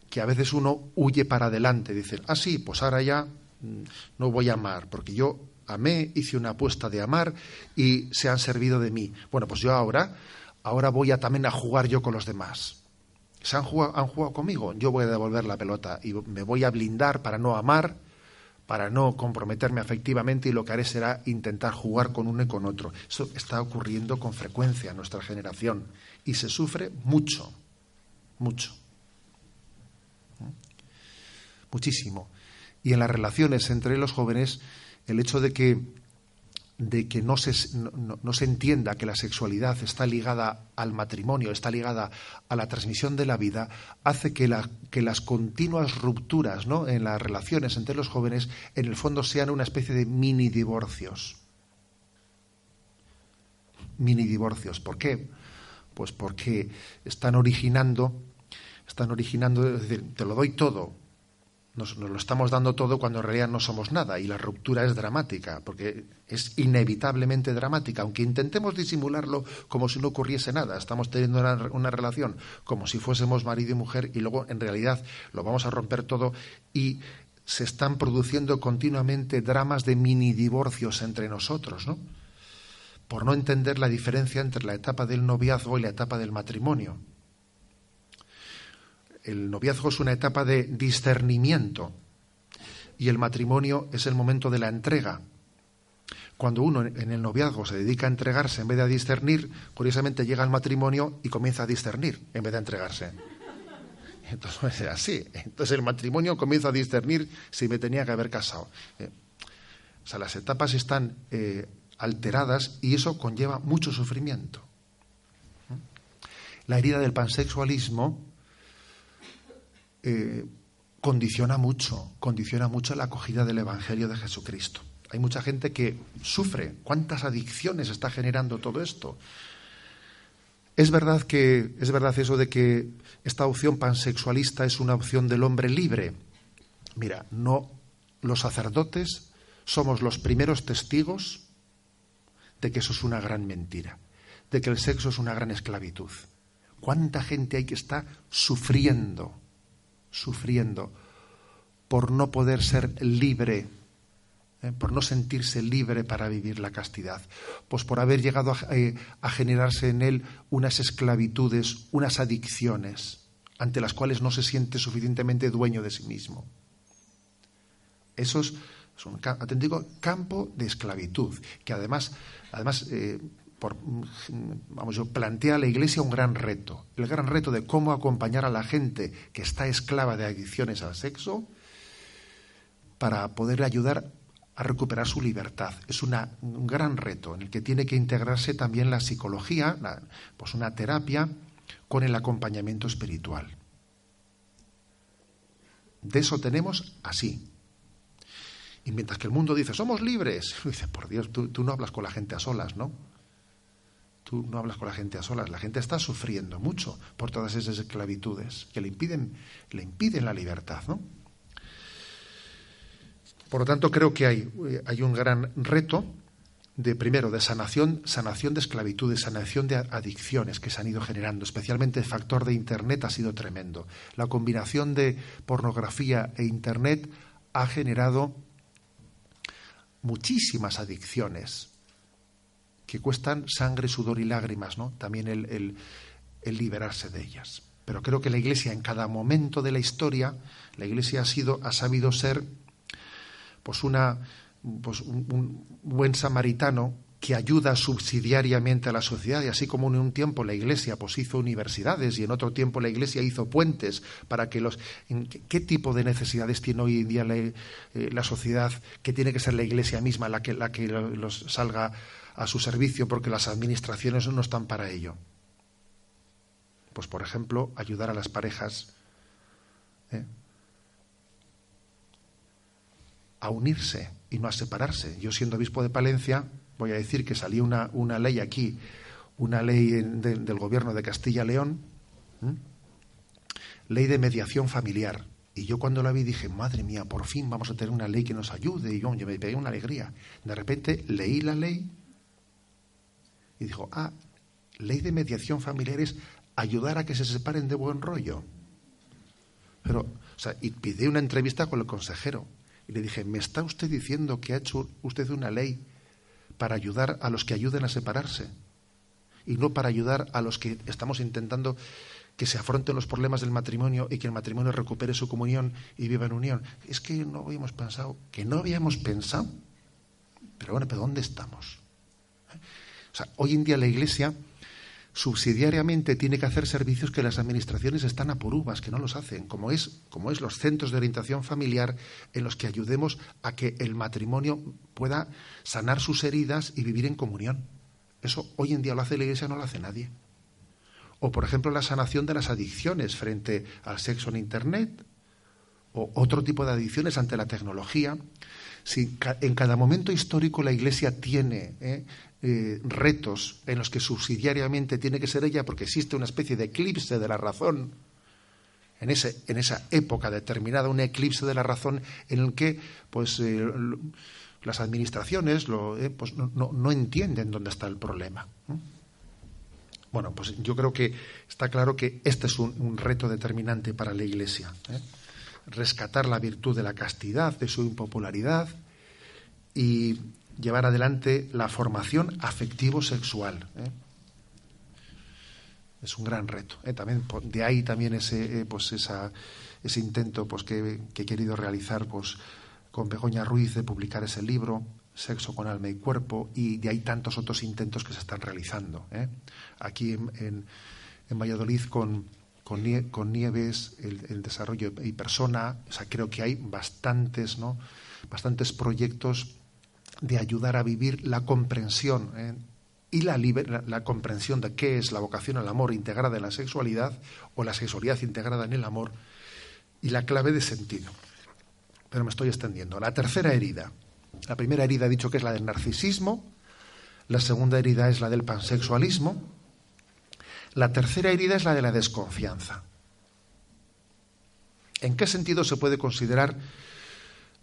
Que a veces uno huye para adelante, dice, ah, sí, pues ahora ya mm, no voy a amar, porque yo amé, hice una apuesta de amar y se han servido de mí. Bueno, pues yo ahora, ahora voy a también a jugar yo con los demás. Se han jugado, han jugado conmigo, yo voy a devolver la pelota y me voy a blindar para no amar para no comprometerme afectivamente y lo que haré será intentar jugar con uno y con otro. Eso está ocurriendo con frecuencia en nuestra generación y se sufre mucho, mucho. ¿Mm? Muchísimo. Y en las relaciones entre los jóvenes, el hecho de que de que no se, no, se, entienda que la sexualidad está ligada al matrimonio, está ligada a la transmisión de la vida, hace que, que las continuas rupturas ¿no? en las relaciones entre los jóvenes en el fondo sean una especie de mini divorcios. Mini divorcios. ¿Por qué? Pues porque están originando, están originando, es decir, te lo doy todo, nos, lo estamos dando todo cuando en realidad no somos nada y la ruptura es dramática, porque es inevitablemente dramática, aunque intentemos disimularlo como si no ocurriese nada. Estamos teniendo una, una, relación como si fuésemos marido y mujer y luego en realidad lo vamos a romper todo y se están produciendo continuamente dramas de mini divorcios entre nosotros, ¿no? Por no entender la diferencia entre la etapa del noviazgo y la etapa del matrimonio el noviazgo es una etapa de discernimiento y el matrimonio es el momento de la entrega. Cuando uno en el noviazgo se dedica a entregarse en vez de a discernir, curiosamente llega al matrimonio y comienza a discernir en vez de entregarse. *laughs* Entonces es así. Entonces el matrimonio comienza a discernir si me tenía que haber casado. Eh, o sea, las etapas están eh, alteradas y eso conlleva mucho sufrimiento. La herida del pansexualismo eh, condiciona mucho, condiciona mucho la acogida del Evangelio de Jesucristo. Hay mucha gente que sufre. ¿Cuántas adicciones está generando todo esto? Es verdad que es verdad eso de que esta opción pansexualista es una opción del hombre libre. Mira, no los sacerdotes somos los primeros testigos de que eso es una gran mentira, de que el sexo es una gran esclavitud. ¿Cuánta gente hay que está sufriendo sufriendo por no poder ser libre, ¿eh? por no sentirse libre para vivir la castidad, pues por haber llegado eh, a, generarse en él unas esclavitudes, unas adicciones, ante las cuales no se siente suficientemente dueño de sí mismo. Eso es, un auténtico campo de esclavitud, que además, además eh, vamos, yo, plantea a la Iglesia un gran reto, el gran reto de cómo acompañar a la gente que está esclava de adicciones al sexo para poder ayudar a recuperar su libertad. Es un gran reto en el que tiene que integrarse también la psicología, pues una terapia con el acompañamiento espiritual. De eso tenemos así, Y mientras que el mundo dice, somos libres, *laughs* dice, por Dios, tú, no hablas con la gente a solas, ¿no? Tú no hablas con la gente a solas. La gente está sufriendo mucho por todas esas esclavitudes que le impiden, le impiden la libertad, ¿no? Por lo tanto, creo que hay, hay un gran reto de primero de sanación, sanación de esclavitudes, sanación de adicciones que se han ido generando, especialmente el factor de internet ha sido tremendo. La combinación de pornografía e internet ha generado muchísimas adicciones que cuestan sangre, sudor y lágrimas, ¿no? También el, liberarse de ellas. Pero creo que la Iglesia en cada momento de la historia, la Iglesia ha sido, ha sabido ser, pues una, pues un buen samaritano que ayuda subsidiariamente a la sociedad y así como en un tiempo la Iglesia pues hizo universidades y en otro tiempo la Iglesia hizo puentes para que los qué tipo de necesidades tiene hoy en día eh, la, sociedad que tiene que ser la Iglesia misma la que la que los salga a su servicio porque las administraciones no están para ello pues por ejemplo ayudar a las parejas ¿eh? a unirse y no a separarse yo siendo obispo de Palencia voy a decir que salió una, una ley aquí, una ley del gobierno de Castilla-León, ley de mediación familiar. Y yo cuando la vi dije, madre mía, por fin vamos a tener una ley que nos ayude. Y yo, me pegué una alegría. De repente leí la ley y dijo, ah, ley de mediación familiar es ayudar a que se separen de buen rollo. Pero, o sea, y pide una entrevista con el consejero. Y le dije, ¿me está usted diciendo que ha hecho usted una ley para ayudar a los que ayuden a separarse y no para ayudar a los que estamos intentando que se afronten los problemas del matrimonio y que el matrimonio recupere su comunión y viva en unión. Es que no habíamos pensado, que no habíamos pensado. Pero bueno, ¿pero dónde estamos? Hoy en día la Iglesia subsidiariamente tiene que hacer servicios que las administraciones están a por uvas, que no los hacen, como es, como es los centros de orientación familiar en los que ayudemos a que el matrimonio pueda sanar sus heridas y vivir en comunión. Eso hoy en día lo hace la Iglesia, no lo hace nadie. O, por ejemplo, la sanación de las adicciones frente al sexo en Internet, o otro tipo de adicciones ante la tecnología. Si en cada momento histórico la Iglesia tiene eh, eh, retos en los que subsidiariamente tiene que ser ella, porque existe una especie de eclipse de la razón, en, ese, en esa época determinada, un eclipse de la razón en el que pues, eh, las administraciones eh, pues, no, entienden dónde está el problema. Bueno, pues yo creo que está claro que este es un reto determinante para la Iglesia. Rescatar la virtud de la castidad, de su impopularidad y, llevar adelante la formación afectivo-sexual. ¿eh? Es un gran reto. ¿eh? También, de ahí también ese, eh, pues esa, ese intento pues, que, he querido realizar pues, con Begoña Ruiz de publicar ese libro, Sexo con alma y cuerpo, y de ahí tantos otros intentos que se están realizando. Aquí en, en, Valladolid con, con, Nieves, el, el, desarrollo y persona, o sea, creo que hay bastantes, ¿no? bastantes proyectos de ayudar a vivir la comprensión ¿eh? y la, la, comprensión de qué es la vocación al amor integrada en la sexualidad o la sexualidad integrada en el amor y la clave de sentido. Pero me estoy extendiendo. La tercera herida. La primera herida he dicho que es la del narcisismo, la segunda herida es la del pansexualismo, la tercera herida es la de la desconfianza. ¿En qué sentido se puede considerar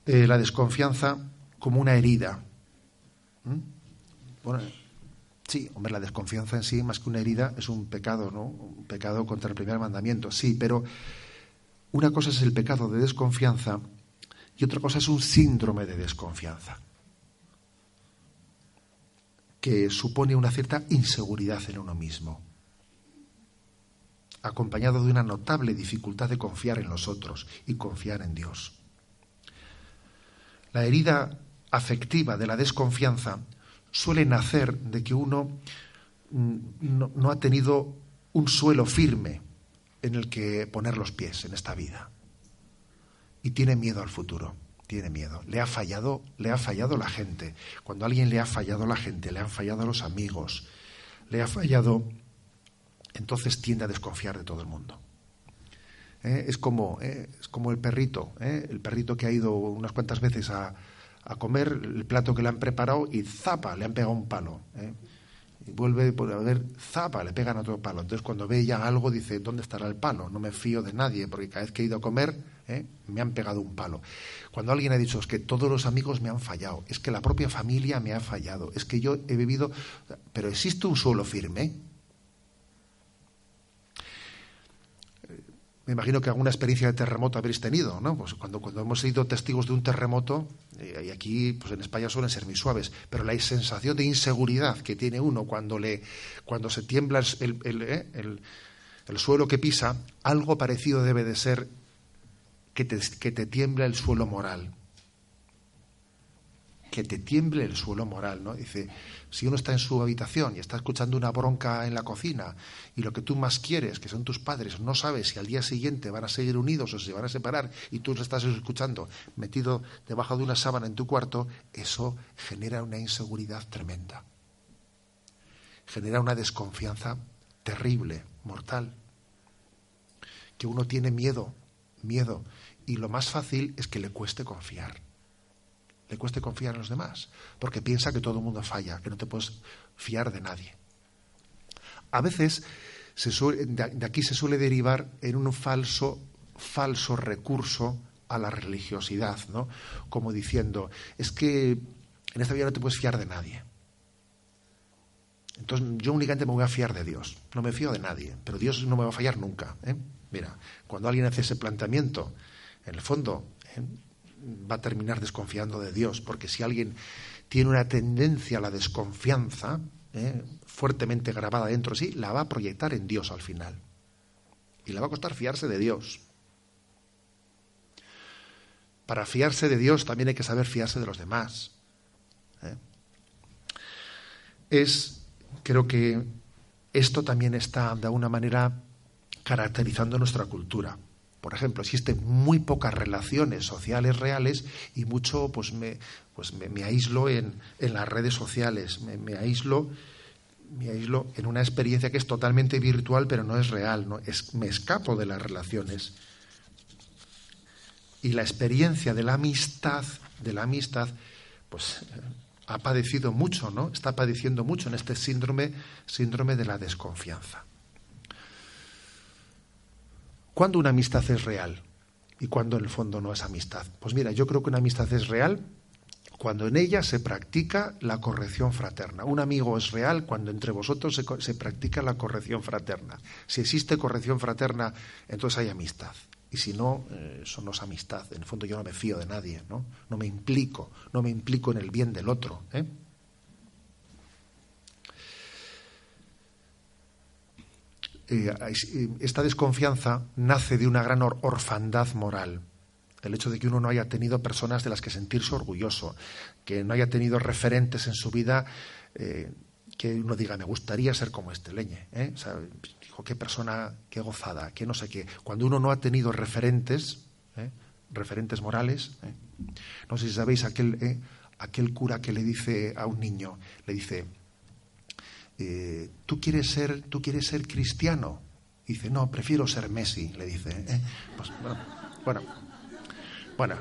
eh, la desconfianza como una herida. ¿Mm? Bueno, sí, hombre, la desconfianza en sí, más que una herida, es un pecado, ¿no? Un pecado contra el primer mandamiento, sí, pero una cosa es el pecado de desconfianza y otra cosa es un síndrome de desconfianza, que supone una cierta inseguridad en uno mismo, acompañado de una notable dificultad de confiar en los otros y confiar en Dios. La herida afectiva de la desconfianza suele nacer de que uno mm, no, ha tenido un suelo firme en el que poner los pies en esta vida y tiene miedo al futuro tiene miedo. Le ha fallado, le ha fallado la gente. Cuando a alguien le ha fallado la gente, le han fallado los amigos, le ha fallado, entonces tiende a desconfiar de todo el mundo. ¿Eh? Es, como, ¿eh? es como el perrito, ¿eh? el perrito que ha ido unas cuantas veces a, a comer el plato que le han preparado y zapa, le han pegado un palo. ¿eh? Y vuelve a ver, zapa, le pegan otro palo. Entonces cuando ve ya algo dice, ¿dónde estará el palo? No me fío de nadie, porque cada vez que he ido a comer ¿eh? me han pegado un palo. Cuando alguien ha dicho, es que todos los amigos me han fallado, es que la propia familia me ha fallado, es que yo he vivido... Pero existe un suelo firme. Me imagino que alguna experiencia de terremoto habréis tenido, ¿no? Pues cuando, cuando hemos sido testigos de un terremoto, eh, y aquí pues en España suelen ser muy suaves, pero la sensación de inseguridad que tiene uno cuando, le, cuando se tiembla el, el, eh, el, el suelo que pisa, algo parecido debe de ser que te, que te tiembla el suelo moral que te tiemble el suelo moral, ¿no? Dice, si uno está en su habitación y está escuchando una bronca en la cocina y lo que tú más quieres, que son tus padres, no sabes si al día siguiente van a seguir unidos o se van a separar y tú lo estás escuchando metido debajo de una sábana en tu cuarto, eso genera una inseguridad tremenda. Genera una desconfianza terrible, mortal. Que uno tiene miedo, miedo, y lo más fácil es que le cueste confiar le cueste confiar en los demás, porque piensa que todo el mundo falla, que no te puedes fiar de nadie. A veces de aquí se suele derivar en un falso, falso recurso a la religiosidad, ¿no? Como diciendo, es que en esta vida no te puedes fiar de nadie. Entonces yo únicamente me voy a fiar de Dios. No me fío de nadie, pero Dios no me va a fallar nunca. ¿eh? Mira, cuando alguien hace ese planteamiento, en el fondo, ¿eh? Va a terminar desconfiando de Dios, porque si alguien tiene una tendencia a la desconfianza, ¿eh? fuertemente grabada dentro de sí, la va a proyectar en Dios al final. Y le va a costar fiarse de Dios. Para fiarse de Dios también hay que saber fiarse de los demás. ¿eh? Es, creo que esto también está de alguna manera caracterizando nuestra cultura. Por ejemplo, existen muy pocas relaciones sociales reales y mucho, pues me, pues me, aíslo en, las redes sociales, me, aíslo, me en una experiencia que es totalmente virtual, pero no es real, ¿no? Es, me escapo de las relaciones. Y la experiencia de la amistad, de la amistad, pues ha padecido mucho, ¿no? Está padeciendo mucho en este síndrome, síndrome de la desconfianza. ¿Cuándo una amistad es real? ¿Y cuándo en el fondo no es amistad? Pues mira, yo creo que una amistad es real cuando en ella se practica la corrección fraterna. Un amigo es real cuando entre vosotros se, practica la corrección fraterna. Si existe corrección fraterna, entonces hay amistad. Y si no, eh, eso no es amistad. En el fondo yo no me fío de nadie, ¿no? No me implico, no me implico en el bien del otro. ¿eh? Eh, eh, esta desconfianza nace de una gran orfandad moral. El hecho de que uno no haya tenido personas de las que sentirse orgulloso, que no haya tenido referentes en su vida eh, que uno diga, me gustaría ser como este leñe. O sea, dijo, qué persona, qué gozada, qué no sé qué. Cuando uno no ha tenido referentes, referentes morales, no sé si sabéis aquel, aquel cura que le dice a un niño, le dice, eh, ¿tú, quieres ser, ¿tú quieres ser cristiano? dice, no, prefiero ser Messi, le dice. ¿eh? Pues, bueno, bueno,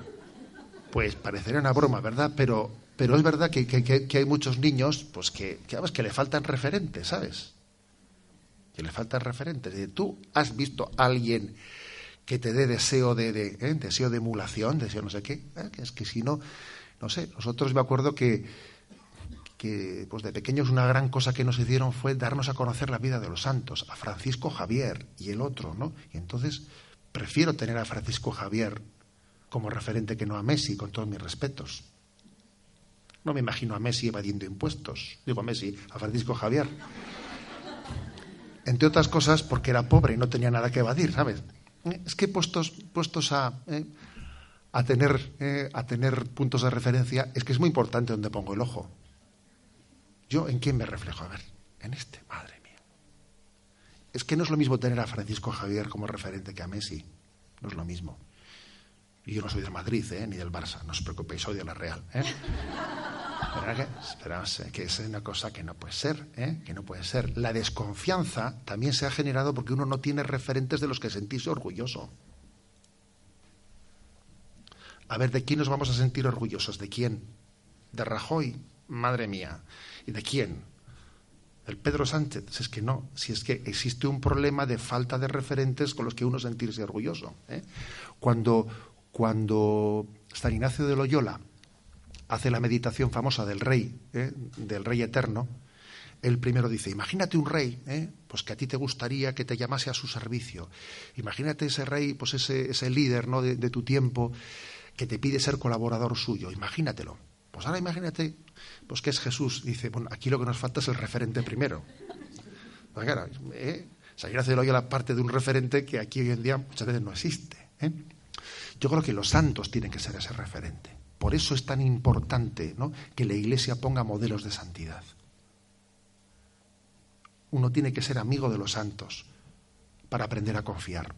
pues parecería una broma, ¿verdad? Pero, pero es verdad que, que, hay muchos niños pues que, que, que le faltan referentes, ¿sabes? Que le faltan referentes. Tú has visto a alguien que te dé deseo de, de ¿eh? deseo de emulación, deseo no sé qué. Es que si no, no sé, nosotros me acuerdo que que pues de pequeños una gran cosa que nos hicieron fue darnos a conocer la vida de los santos, a Francisco Javier y el otro, ¿no? Y entonces prefiero tener a Francisco Javier como referente que no a Messi, con todos mis respetos. No me imagino a Messi evadiendo impuestos, digo a Messi, a Francisco Javier. Entre otras cosas porque era pobre y no tenía nada que evadir, ¿sabes? Es que puestos, puestos a, eh, a, tener, eh, a tener puntos de referencia, es que es muy importante donde pongo el ojo. ¿Yo en quién me reflejo? A ver, en este, madre mía. Es que no es lo mismo tener a Francisco Javier como referente que a Messi. No es lo mismo. Y yo no soy del Madrid, ¿eh? ni del Barça, no os preocupéis, soy de la Real. ¿eh? que, que es una cosa que no puede ser, ¿eh? que no puede ser. La desconfianza también se ha generado porque uno no tiene referentes de los que sentirse orgulloso. A ver, ¿de quién nos vamos a sentir orgullosos? ¿De quién? ¿De Rajoy? Madre mía. ¿Y de quién? ¿El Pedro Sánchez? Si es que no, si es que existe un problema de falta de referentes con los que uno sentirse orgulloso. ¿eh? Cuando, cuando San Ignacio de Loyola hace la meditación famosa del rey, ¿eh? del rey eterno, él primero dice, imagínate un rey, ¿eh? pues que a ti te gustaría que te llamase a su servicio. Imagínate ese rey, pues ese, ese líder ¿no? de, tu tiempo que te pide ser colaborador suyo. Imagínatelo. Pues ahora imagínate, pues que es Jesús. Dice, bueno, aquí lo que nos falta es el referente primero. Pues claro, ¿eh? San Ignacio de la parte de un referente que aquí hoy en día muchas veces no existe. ¿eh? Yo creo que los santos tienen que ser ese referente. Por eso es tan importante ¿no? que la Iglesia ponga modelos de santidad uno tiene que ser amigo de los santos para aprender a confiar.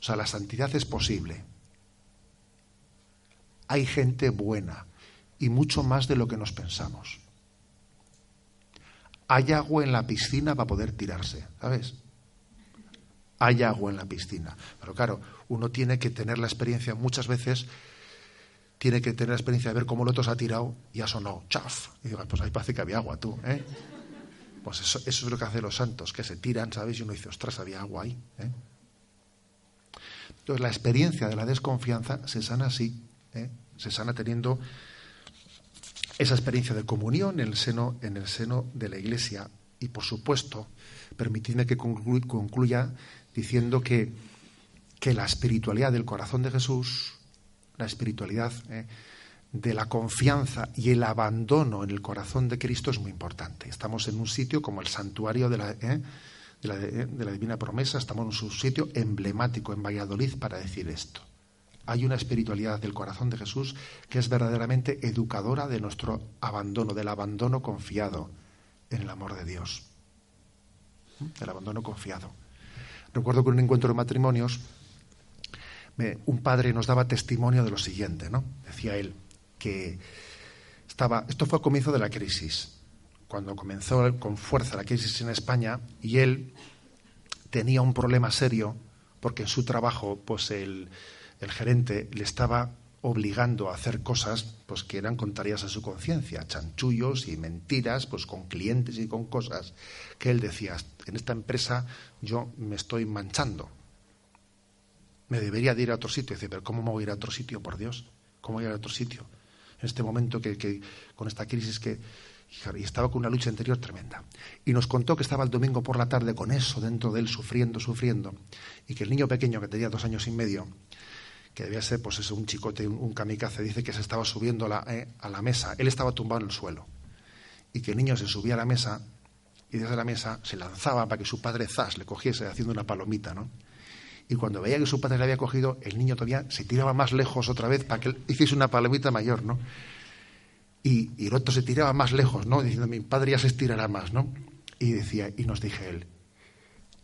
O sea, la santidad es posible. Hay gente buena y mucho más de lo que nos pensamos. Hay agua en la piscina para poder tirarse, ¿sabes? Hay agua en la piscina. Pero claro, uno tiene que tener la experiencia muchas veces tiene que tener la experiencia de ver cómo el otro se ha tirado y ha sonado chaf. Y digo, pues ahí parece que había agua, tú, ¿eh? Pues eso, es lo que hacen los santos, que se tiran, ¿sabes? Y uno dice, ostras, había agua ahí. ¿eh? Entonces, la experiencia de la desconfianza se sana así, ¿eh? se sana teniendo esa experiencia de comunión en el seno, en el seno de la Iglesia. Y, por supuesto, permitidme que concluya diciendo que, que la espiritualidad del corazón de Jesús la espiritualidad eh, de la confianza y el abandono en el corazón de Cristo es muy importante. Estamos en un sitio como el santuario de la, eh, de, la, de la Divina Promesa, estamos en un sitio emblemático en Valladolid para decir esto. Hay una espiritualidad del corazón de Jesús que es verdaderamente educadora de nuestro abandono, del abandono confiado en el amor de Dios. El abandono confiado. Recuerdo que en un encuentro de matrimonios un padre nos daba testimonio de lo siguiente, ¿no? Decía él que estaba, esto fue al comienzo de la crisis, cuando comenzó con fuerza la crisis en España y él tenía un problema serio porque en su trabajo, pues el, el gerente le estaba obligando a hacer cosas pues que eran contrarias a su conciencia, chanchullos y mentiras, pues con clientes y con cosas que él decía, en esta empresa yo me estoy manchando, me debería de ir a otro sitio. Dice, pero ¿cómo me voy a ir a otro sitio, por Dios? ¿Cómo voy a ir a otro sitio? En este momento que, con esta crisis que y estaba con una lucha interior tremenda. Y nos contó que estaba el domingo por la tarde con eso dentro de él, sufriendo, sufriendo, y que el niño pequeño, que tenía dos años y medio, que debía ser pues eso, un chicote, un, kamikaze, dice que se estaba subiendo a la, eh, a la mesa. Él estaba tumbado en el suelo. Y que el niño se subía a la mesa y desde la mesa se lanzaba para que su padre zas le cogiese haciendo una palomita, ¿no? y cuando veía que su padre le había cogido, el niño todavía se tiraba más lejos otra vez para que él hiciese una palomita mayor, ¿no? Y, el otro se tiraba más lejos, ¿no? Diciendo, mi padre ya se estirará más, ¿no? Y decía, y nos dije él,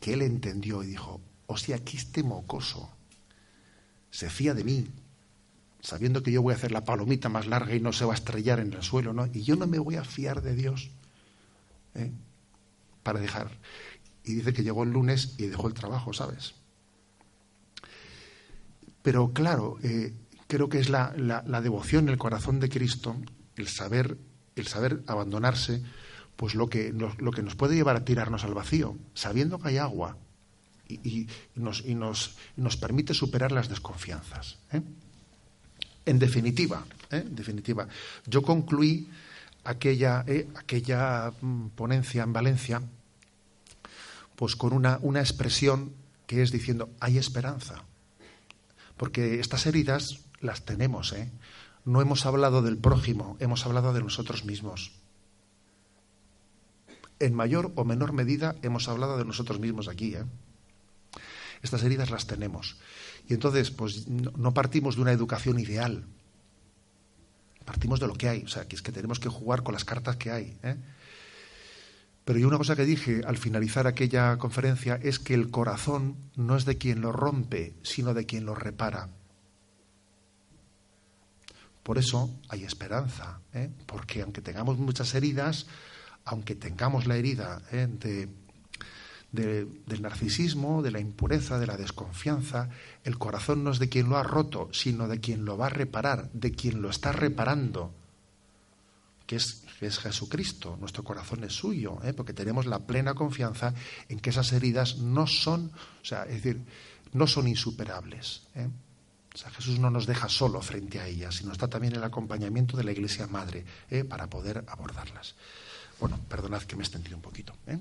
que él entendió y dijo, hostia, aquí este mocoso se fía de mí, sabiendo que yo voy a hacer la palomita más larga y no se va a estrellar en el suelo, ¿no? Y yo no me voy a fiar de Dios, ¿eh? Para dejar. Y dice que llegó el lunes y dejó el trabajo, ¿sabes? Pero claro, eh, creo que es la, devoción, el corazón de Cristo, el saber, el saber abandonarse, pues lo que, nos, lo que nos puede llevar a tirarnos al vacío, sabiendo que hay agua y, nos, y nos, permite superar las desconfianzas. ¿eh? En definitiva, ¿eh? definitiva, yo concluí aquella, aquella mm, ponencia en Valencia pues con una, una expresión que es diciendo hay esperanza. Porque estas heridas las tenemos, ¿eh? No hemos hablado del prójimo, hemos hablado de nosotros mismos. En mayor o menor medida hemos hablado de nosotros mismos aquí, ¿eh? Estas heridas las tenemos. Y entonces, pues no partimos de una educación ideal. Partimos de lo que hay. O sea, que es que tenemos que jugar con las cartas que hay. ¿eh? Pero y una cosa que dije al finalizar aquella conferencia es que el corazón no es de quien lo rompe, sino de quien lo repara. Por eso hay esperanza, ¿eh? porque aunque tengamos muchas heridas, aunque tengamos la herida ¿eh? de, del narcisismo, de la impureza, de la desconfianza. El corazón no es de quien lo ha roto, sino de quien lo va a reparar, de quien lo está reparando, que es, es Jesucristo. Nuestro corazón es suyo, ¿eh? porque tenemos la plena confianza en que esas heridas no son, o sea, es decir, no son insuperables. ¿eh? Jesús no nos deja solo frente a ellas, sino está también el acompañamiento de la Iglesia Madre ¿eh? para poder abordarlas. Bueno, perdonad que me he extendido un poquito. ¿eh?